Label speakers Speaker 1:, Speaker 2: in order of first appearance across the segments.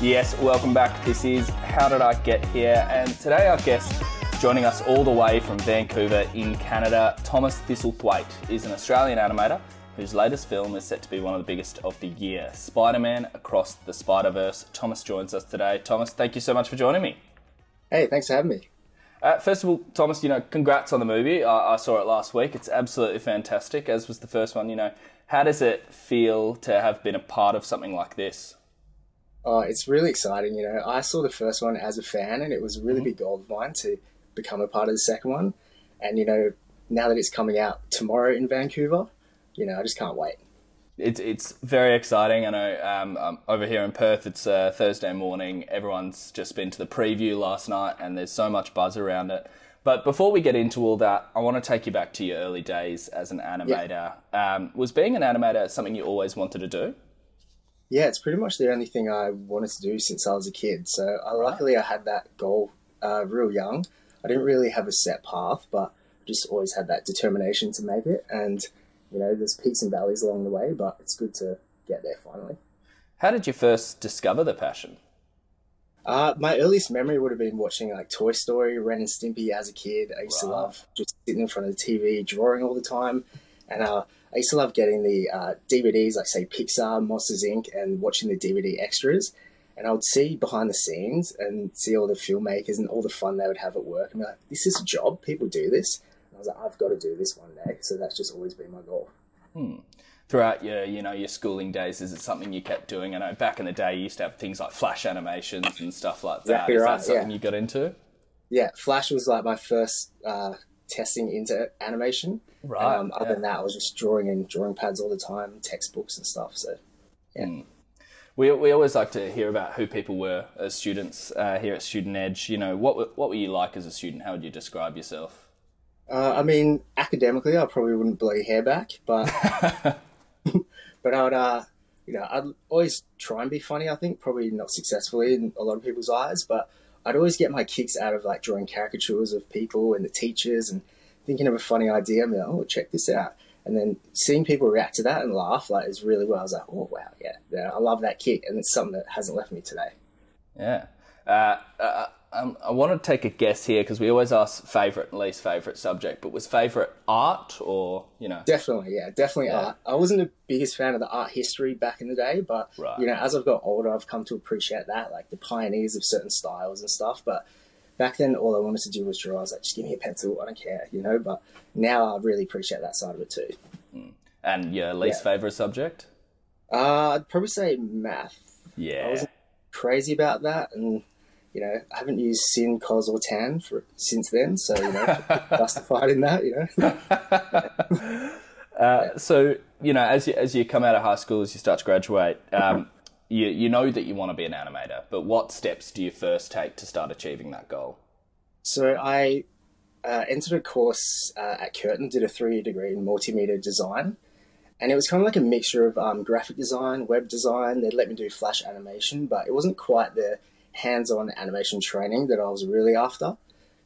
Speaker 1: Yes, welcome back. This is How Did I Get Here? And today our guest joining us all the way from Vancouver in Canada, Thomas Thistlethwaite is an Australian animator whose latest film is set to be one of the biggest of the year, Spider-Man Across the Spider-Verse. Thomas joins us today. Thomas, thank you so much for joining me.
Speaker 2: Hey, thanks for having me.
Speaker 1: Uh, first of all, Thomas, you know, congrats on the movie. I, I saw it last week. It's absolutely fantastic, as was the first one. You know, how does it feel to have been a part of something like this?
Speaker 2: Oh, it's really exciting. You know, I saw the first one as a fan, and it was a really big goal of mine to become a part of the second one. And you know, now that it's coming out tomorrow in Vancouver, you know, I just can't wait.
Speaker 1: It's it's very exciting. I know um, um, over here in Perth, it's uh, Thursday morning. Everyone's just been to the preview last night, and there's so much buzz around it. But before we get into all that, I want to take you back to your early days as an animator. Um, was being an animator something you always wanted to do?
Speaker 2: Yeah, it's pretty much the only thing I wanted to do since I was a kid. So I, luckily, I had that goal uh, real young. I didn't really have a set path, but just always had that determination to make it. And you know, there's peaks and valleys along the way, but it's good to get there finally.
Speaker 1: How did you first discover the passion?
Speaker 2: Uh, my earliest memory would have been watching like Toy Story, Ren and Stimpy as a kid. I used right. to love just sitting in front of the TV, drawing all the time, and uh, I used to love getting the uh, DVDs, like say Pixar, Monsters Inc., and watching the DVD extras. And I would see behind the scenes and see all the filmmakers and all the fun they would have at work, and be like, "This is a job. People do this." And I was like, "I've got to do this one day." So that's just always been my goal.
Speaker 1: Hmm throughout your you know your schooling days is it something you kept doing i know back in the day you used to have things like flash animations and stuff like that exactly is right, that something yeah. you got into
Speaker 2: yeah flash was like my first uh, testing into animation right um, other yeah. than that i was just drawing in drawing pads all the time textbooks and stuff so yeah mm.
Speaker 1: We, we always like to hear about who people were as students uh, here at Student Edge. You know, what what were you like as a student? How would you describe yourself?
Speaker 2: Uh, I mean, academically, I probably wouldn't blow your hair back, but but I would, uh, you know, I'd always try and be funny. I think probably not successfully in a lot of people's eyes, but I'd always get my kicks out of like drawing caricatures of people and the teachers and thinking of a funny idea. I'm like, oh, check this out. And then seeing people react to that and laugh like is really well. I was like, oh wow, yeah, yeah, I love that kick, and it's something that hasn't left me today.
Speaker 1: Yeah. Uh, uh, um, I want to take a guess here because we always ask favorite and least favorite subject, but was favorite art or you know?
Speaker 2: Definitely, yeah, definitely yeah. art. I wasn't the biggest fan of the art history back in the day, but right. you know, as I've got older, I've come to appreciate that, like the pioneers of certain styles and stuff. But back then, all I wanted to do was draw. I was like, just give me a pencil, I don't care, you know. But now I really appreciate that side of it too.
Speaker 1: Mm. And your least yeah. favorite subject?
Speaker 2: Uh, I'd probably say math.
Speaker 1: Yeah,
Speaker 2: I wasn't crazy about that, and you know, I haven't used sin, cos, or tan for since then, so you know, justified in that, you
Speaker 1: know. uh, so you know, as you as you come out of high school, as you start to graduate, um, you you know that you want to be an animator, but what steps do you first take to start achieving that goal?
Speaker 2: So I uh, entered a course uh, at Curtin, did a three year degree in multimedia design. And it was kind of like a mixture of um, graphic design, web design. They'd let me do flash animation, but it wasn't quite the hands-on animation training that I was really after.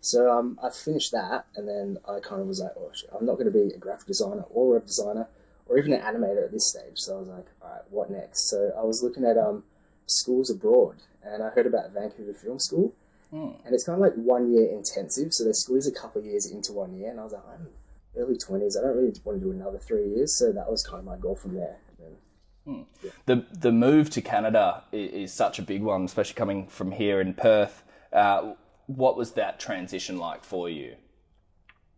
Speaker 2: So um, I finished that, and then I kind of was like, "Oh, shit, I'm not going to be a graphic designer or web designer or even an animator at this stage." So I was like, "All right, what next?" So I was looking at um, schools abroad, and I heard about Vancouver Film School, mm. and it's kind of like one year intensive. So they squeeze a couple of years into one year, and I was like, "I'm early twenties. I don't really want to do another three years." So that was kind of my goal from there.
Speaker 1: Hmm. The the move to Canada is, is, such a big one, especially coming from here in Perth. Uh, what was that transition like for you?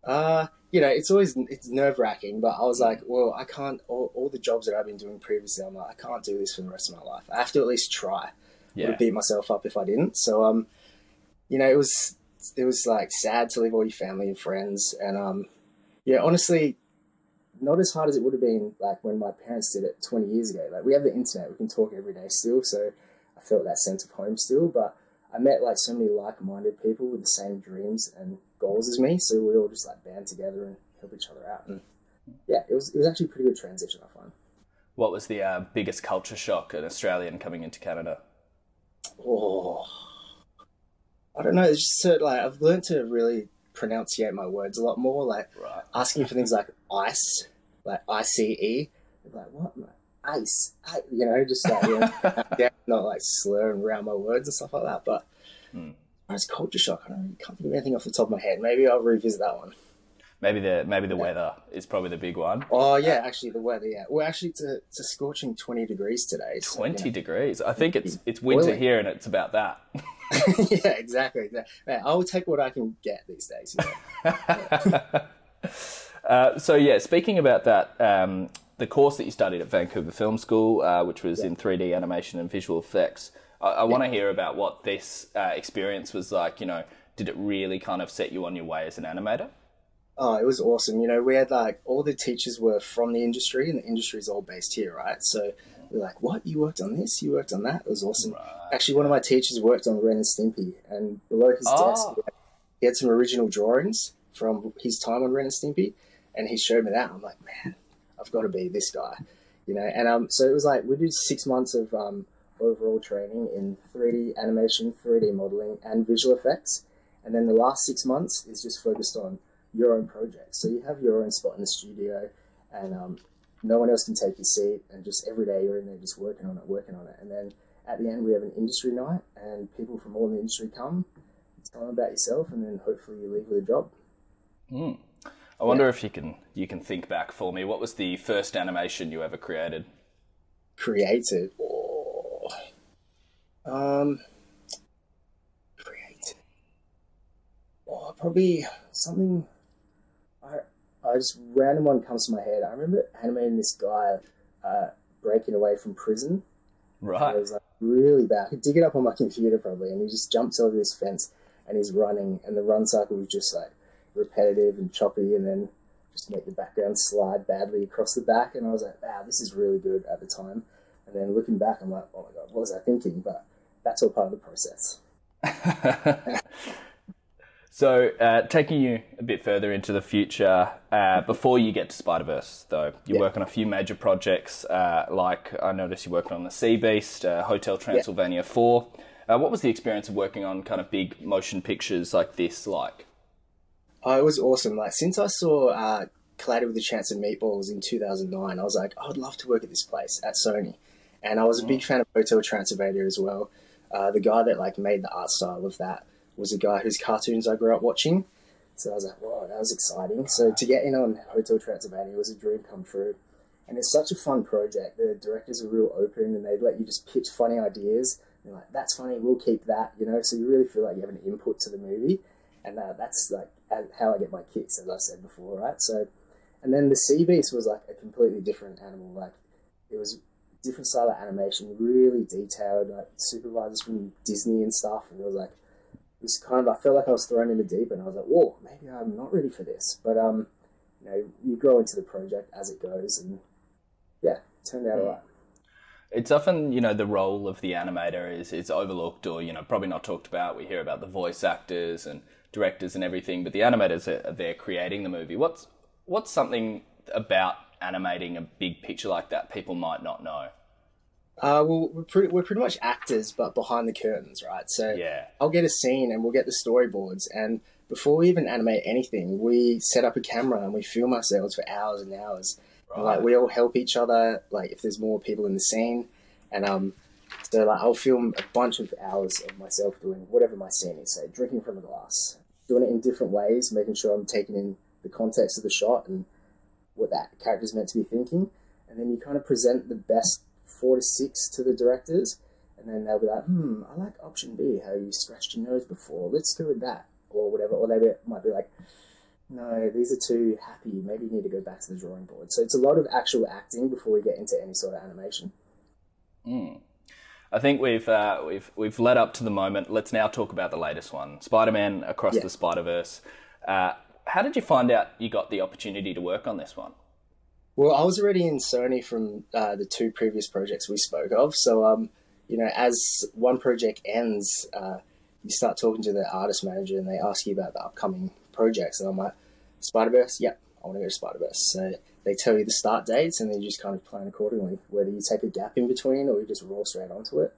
Speaker 2: Uh, you know, it's always it's nerve wracking, but I was like, well, I can't. All, all, the jobs that I've been doing previously, I'm like, I can't do this for the rest of my life. I have to at least try. Yeah. Would beat myself up if I didn't. So, um, you know, it was it was like sad to leave all your family and friends, and um, yeah, honestly, not as hard as it would have been like when my parents did it 20 years ago. Like we have the internet, we can talk every day still, so I felt that sense of home still. But I met like so many like-minded people with the same dreams and goals as me, so we all just like band together and help each other out. And yeah, it was it was actually a pretty good transition. I find.
Speaker 1: What was the uh, biggest culture shock an Australian coming into Canada?
Speaker 2: Oh, I don't know. It's just like I've learned to really pronunciate my words a lot more. Like right. asking for things like ice like ICE. Like what? ice, I, you know, just like, you know, yeah, not like slurring around my words and stuff like that. But
Speaker 1: Mm.
Speaker 2: as culture shock, I don't, can't think of anything off the top of my head. Maybe I'll revisit that one.
Speaker 1: Maybe the maybe the weather is probably the big one.
Speaker 2: Oh yeah, actually the weather. Yeah, we're actually to it's a scorching twenty degrees today. so.
Speaker 1: Twenty degrees. I think it's it's winter
Speaker 2: Boiling.
Speaker 1: here, and it's about that.
Speaker 2: yeah, exactly. Man, I will take what I can get these days. You know?
Speaker 1: Uh, so yeah, speaking about that, um, the course that you studied at Vancouver Film School, uh, which was in 3D animation and visual effects, I, I want to hear about what this uh, experience was like. You know, did it really kind of set you on your way as an animator?
Speaker 2: Oh, it was awesome. You know, we had like all the teachers were from the industry, and the industry is all based here, right? So we're like, "What? You worked on this? You worked on that? It was awesome." Actually, one of my teachers worked on Ren and Stimpy, and below his
Speaker 1: Oh.
Speaker 2: desk, he had, he had some original drawings from his time on Ren and Stimpy, and he showed me that. I'm like, man, I've got to be this guy, you know. And um, so it was like we did six months of um, overall training in 3D animation, 3D modeling, and visual effects, and then the last six months is just focused on your own project. So you have your own spot in the studio, and um, no one else can take your seat, and just every day you're in there just working on it, working on it. And then at the end, we have an industry night, and people from all the industry come, tell them about yourself, and then hopefully you leave with a job.
Speaker 1: I wonder if you can you can think back for me. What was the first animation you ever created?
Speaker 2: Created, or um, created, oh, probably something. I I just random one comes to my head. I remember animating this guy uh, breaking away from prison.
Speaker 1: Right.
Speaker 2: It was like really bad. I could dig it up on my computer probably, and he just jumps over this fence and he's running, and the run cycle was just like repetitive and choppy, and then just make the background slide badly across the back. And I was like, wow, this is really good at the time. And then looking back, I'm like, oh my god, what was I thinking? But that's all part of the process.
Speaker 1: So, uh, taking you a bit further into the future, uh, before you get to Spider Verse, though, you
Speaker 2: Yeah.
Speaker 1: work on a few major projects. Uh, like I noticed you're working on the Sea Beast, uh, Hotel Transylvania Four. Uh, what was the experience of working on kind of big motion pictures like this like?
Speaker 2: Oh, it was awesome. Like since I saw uh, Cloudy with a Chance of Meatballs in 2009, I was like, I would love to work at this place at Sony, and I was a big fan of Hotel Transylvania as well. Uh, the guy that like made the art style of that was a guy whose cartoons I grew up watching. So I was like, wow, that was exciting. So to get in on Hotel Transylvania was a dream come true. And it's such a fun project. The directors are real open and they let you just pitch funny ideas. They're like, that's funny, we'll keep that, you know? So you really feel like you have an input to the movie. And uh, that's like how I get my kicks, as I said before, right? So, and then the Sea Beast was like a completely different animal. Like it was different style of animation, really detailed, like supervisors from Disney and stuff. And it was like, it was kind of, I felt like I was thrown in the deep and I was like, whoa, maybe I'm not ready for this. But, um, you know, you grow into the project as it goes and yeah, it turned out alright.
Speaker 1: It's often, you know, the role of the animator is is overlooked or, you know, probably not talked about. We hear about the voice actors and directors and everything, but the animators are, are there creating the movie. What's what's something about animating a big picture like that people might not know?
Speaker 2: Uh, well, we're pretty, we're pretty much actors, but behind the curtains, right? So
Speaker 1: Yeah.
Speaker 2: I'll get a scene and we'll get the storyboards. And before we even animate anything, we set up a camera and we film ourselves for hours and hours. And, like we all help each other. Like if there's more people in the scene, and um, so like I'll film a bunch of hours of myself doing whatever my scene is. Say drinking from a glass, doing it in different ways, making sure I'm taking in the context of the shot and what that character's meant to be thinking. And then you kind of present the best four to six to the directors, and then they'll be like, "Hmm, I like option B. How you scratched your nose before. Let's go with that." Or whatever, or they might be like, no, these are too happy. Maybe you need to go back to the drawing board. So it's a lot of actual acting before we get into any sort of animation.
Speaker 1: I think we've uh, we've we've led up to the moment. Let's now talk about the latest one, Spider-Man Across
Speaker 2: Yeah.
Speaker 1: the Spider-Verse. Uh, how did you find out you got the opportunity to work on this one?
Speaker 2: Well, I was already in Sony from uh, the two previous projects we spoke of. So, um, you know, as one project ends, uh, you start talking to the artist manager and they ask you about the upcoming projects. And I'm like, Spider Verse? Yep, I want to go to Spider Verse. So they tell you the start dates and then you just kind of plan accordingly, whether you take a gap in between or you just roll straight onto it.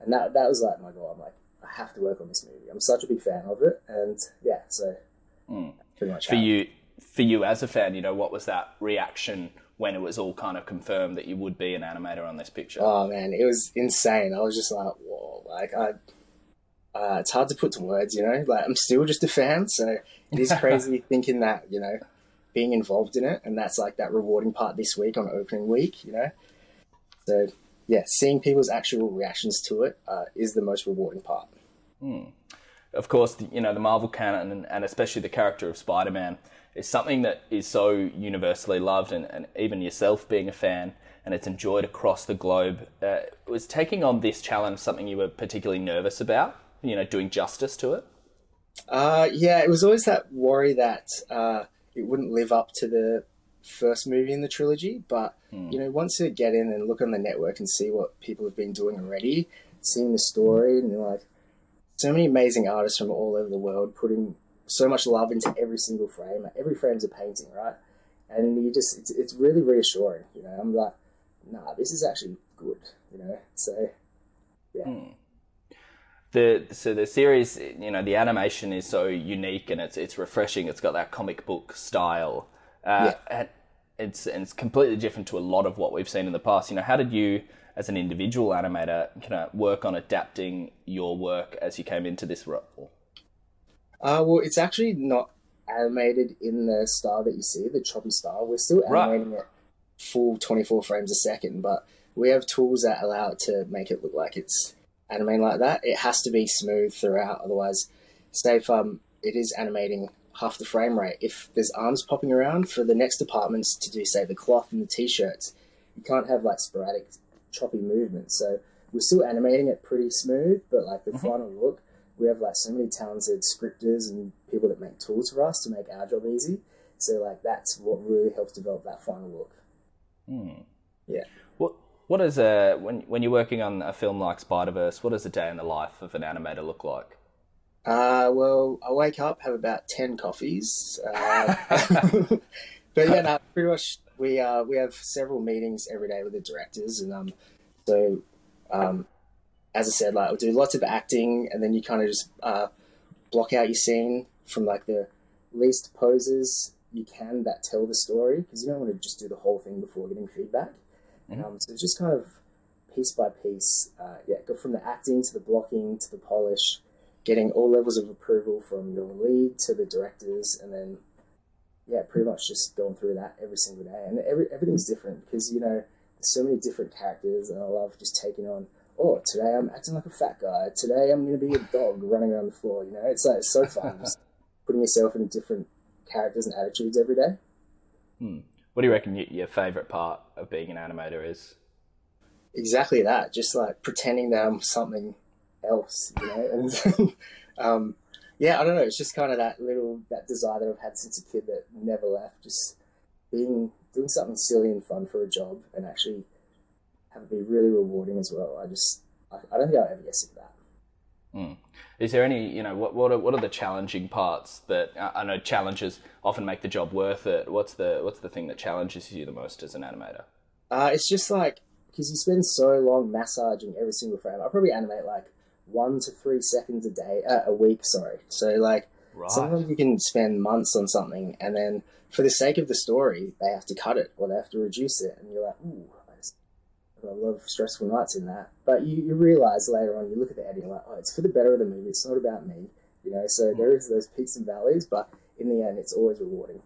Speaker 2: And that, that was like my goal. I'm like, I have to work on this movie. I'm such a big fan of it. And yeah, so pretty much
Speaker 1: for
Speaker 2: how-
Speaker 1: you for you as a fan you know what was that reaction when it was all kind of confirmed that you would be an animator on this picture?
Speaker 2: Oh man, it was insane. I was just like, whoa, like I. Uh, it's hard to put to words, you know. Like I'm still just a fan, so it is crazy thinking that you know, being involved in it, and that's like that rewarding part this week on opening week, you know. So yeah, seeing people's actual reactions to it uh, is the most rewarding part.
Speaker 1: Hmm. Of course, you know the Marvel canon and, and especially the character of Spider-Man is something that is so universally loved, and, and even yourself being a fan, and it's enjoyed across the globe. Uh, was taking on this challenge something you were particularly nervous about? You know, doing justice to it.
Speaker 2: Uh, yeah, it was always that worry that uh, it wouldn't live up to the first movie in the trilogy. But hmm. you know, once you get in and look on the network and see what people have been doing already, seeing the story, and like, so many amazing artists from all over the world putting so much love into every single frame. Every frame's a painting, right? And you just, it's, it's really reassuring. You know, I'm like, nah, this is actually good. You know, so yeah. Hmm.
Speaker 1: The so the series you know the animation is so unique and it's it's refreshing. It's got that comic book style. Uh, and it's and it's completely different to a lot of what we've seen in the past. You know how did you as an individual animator kind of work on adapting your work as you came into this role?
Speaker 2: Uh, well, it's actually not animated in the style that you see, the choppy style. We're still
Speaker 1: Right.
Speaker 2: animating it full 24 frames a second, but we have tools that allow it to make it look like it's animating like that. It has to be smooth throughout, otherwise, say if um, it is animating half the frame rate, if there's arms popping around for the next departments to do, say, the cloth and the t-shirts, you can't have like sporadic choppy movements. So we're still animating it pretty smooth, but like the final look, we have like so many talented scripters and people that make tools for us to make our job easy. So like that's what really helps develop that final look. Yeah.
Speaker 1: what what is a when when you're working on a film like Spider Verse? What does a day in the life of an animator look like?
Speaker 2: Uh, well, I wake up, have about ten coffees, uh, but yeah, no, pretty much we uh, we have several meetings every day with the directors, and um, so um, as I said, like we do lots of acting, and then you kind of just uh, block out your scene from like the least poses you can that tell the story because you don't want to just do the whole thing before getting feedback. Um, so it's just kind of piece by piece, uh, yeah, go from the acting to the blocking to the polish, getting all levels of approval from your lead to the directors, and then yeah, pretty much just going through that every single day. And every, everything's different because you know there's so many different characters, and I love just taking on. Oh, today I'm acting like a fat guy. Today I'm going to be a dog running around the floor. You know, it's like it's so fun just putting yourself in different characters and attitudes every day.
Speaker 1: What do you reckon your favorite part of being an animator is?
Speaker 2: exactly that just like pretending that i'm something else you know and um, yeah i don't know it's just kind of that little that desire that i've had since a kid that never left just being doing something silly and fun for a job and actually have it be really rewarding as well i just i, I don't think i'll ever get sick of that
Speaker 1: Is there any, you know, what what are, what are the challenging parts that I I know challenges often make the job worth it? What's the what's the thing that challenges you the most as an animator?
Speaker 2: Uh, it's just like because you spend so long massaging every single frame. I probably animate like one to three seconds a day, uh, a week. Sorry. So like
Speaker 1: Right.
Speaker 2: sometimes you can spend months on something, and then for the sake of the story, they have to cut it or they have to reduce it, and you're like, ooh. I just- I love stressful nights in that, but you, you realize later on, you look at the editing, like, oh, it's for the better of the movie. It's not about me, you know. So there is those peaks and valleys, but in the end, it's always rewarding.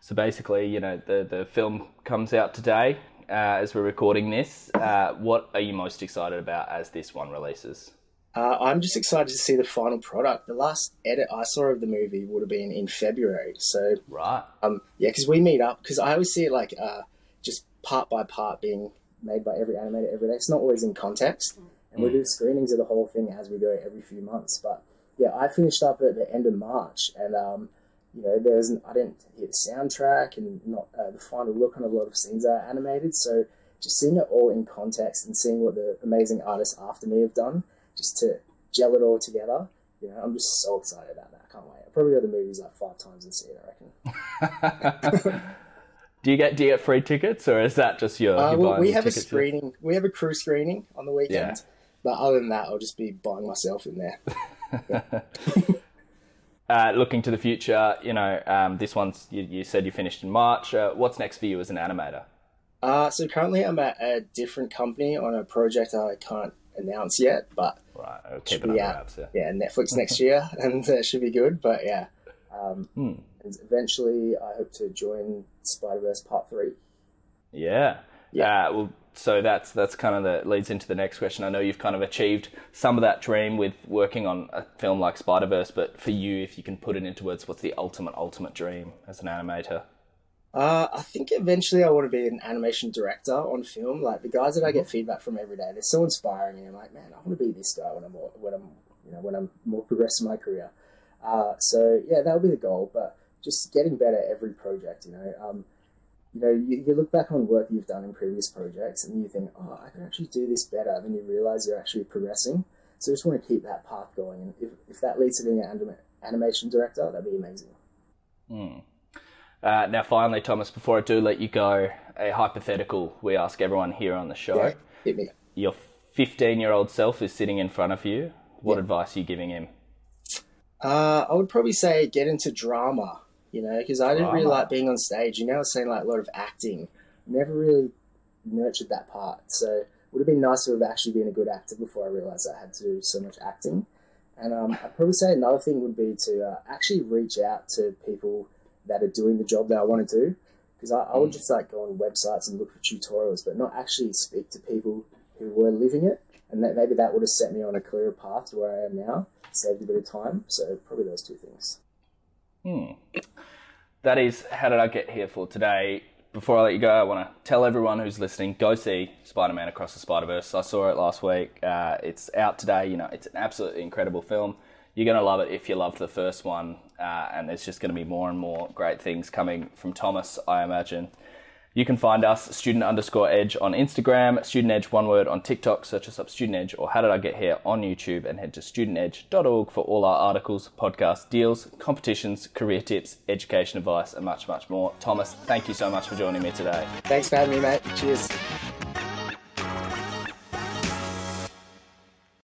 Speaker 1: So basically, you know, the the film comes out today uh, as we're recording this. Uh, what are you most excited about as this one releases?
Speaker 2: Uh, I'm just excited to see the final product. The last edit I saw of the movie would have been in February. So,
Speaker 1: Right.
Speaker 2: um, yeah, because we meet up, because I always see it like uh, just part by part being made by every animator every day. It's not always in context. And we do screenings of the whole thing as we go every few months. But yeah, I finished up at the end of March and, um, you know, there's I didn't hear the soundtrack and not uh, the final look on a lot of scenes are animated. So just seeing it all in context and seeing what the amazing artists after me have done, just to gel it all together, you know, I'm just so excited about that. I can't wait. I'll probably go to the movies like five times and see it. I reckon.
Speaker 1: Do you get do you get free tickets or is that just your?
Speaker 2: Uh, well, we have a screening. We have a crew screening on the weekend.
Speaker 1: Yeah.
Speaker 2: But other than that, I'll just be buying myself in there.
Speaker 1: uh, looking to the future, you know, um, this one's you, you, said you finished in March. Uh, what's next for you as an animator?
Speaker 2: Uh, so currently, I'm at a different company on a project I can't announce yet, but
Speaker 1: right, keep it under wraps.
Speaker 2: Yeah. yeah, Netflix next year, and it should be good. But yeah, um, hmm. and eventually, I hope to join Spider Verse Part Three.
Speaker 1: Yeah. Yeah. Uh, well, so that's that's kind of the leads into the next question. I know you've kind of achieved some of that dream with working on a film like Spider Verse, but for you, if you can put it into words, what's the ultimate ultimate dream as an animator?
Speaker 2: Uh, I think eventually I want to be an animation director on film. Like the guys that I get feedback from every day, they're so inspiring, and I'm like, man, I want to be this guy when I'm more, when I'm you know when I'm more progressed in my career. Uh, so yeah, that would be the goal. But just getting better every project, you know. Um, you know, you, you, look back on work you've done in previous projects and you think, oh, I can actually do this better. Then you realize you're actually progressing. So just want to keep that path going. And if, if that leads to being an anim- animation director, that'd be amazing.
Speaker 1: Mm. Uh, now, finally, Thomas, before I do let you go, a hypothetical we ask everyone here on the show.
Speaker 2: Yeah, hit me.
Speaker 1: Your 15 year old self is sitting in front of you. What yeah. advice are you giving him?
Speaker 2: Uh, I would probably say get into drama you know, because I didn't really like being on stage. You know, I was saying like a lot of acting. Never really nurtured that part. So it would have been nice to have actually been a good actor before I realized I had to do so much acting. And um, I'd probably say another thing would be to uh, actually reach out to people that are doing the job that I want to do. Because I, I would mm. just like go on websites and look for tutorials, but not actually speak to people who were living it. And that maybe that would have set me on a clearer path to where I am now, saved a bit of time. So probably those two things.
Speaker 1: Hmm. That is how did I get here for today. Before I let you go, I want to tell everyone who's listening: go see Spider-Man Across the Spider-Verse. I saw it last week. Uh, it's out today. You know, it's an absolutely incredible film. You're going to love it if you loved the first one, uh, and there's just going to be more and more great things coming from Thomas, I imagine. You can find us student underscore edge on Instagram, student edge one word on TikTok, search us up student edge or how did I get here on YouTube and head to studentedge.org for all our articles, podcasts, deals, competitions, career tips, education advice and much, much more. Thomas, thank you so much for joining me today.
Speaker 2: Thanks for having me, mate. Cheers.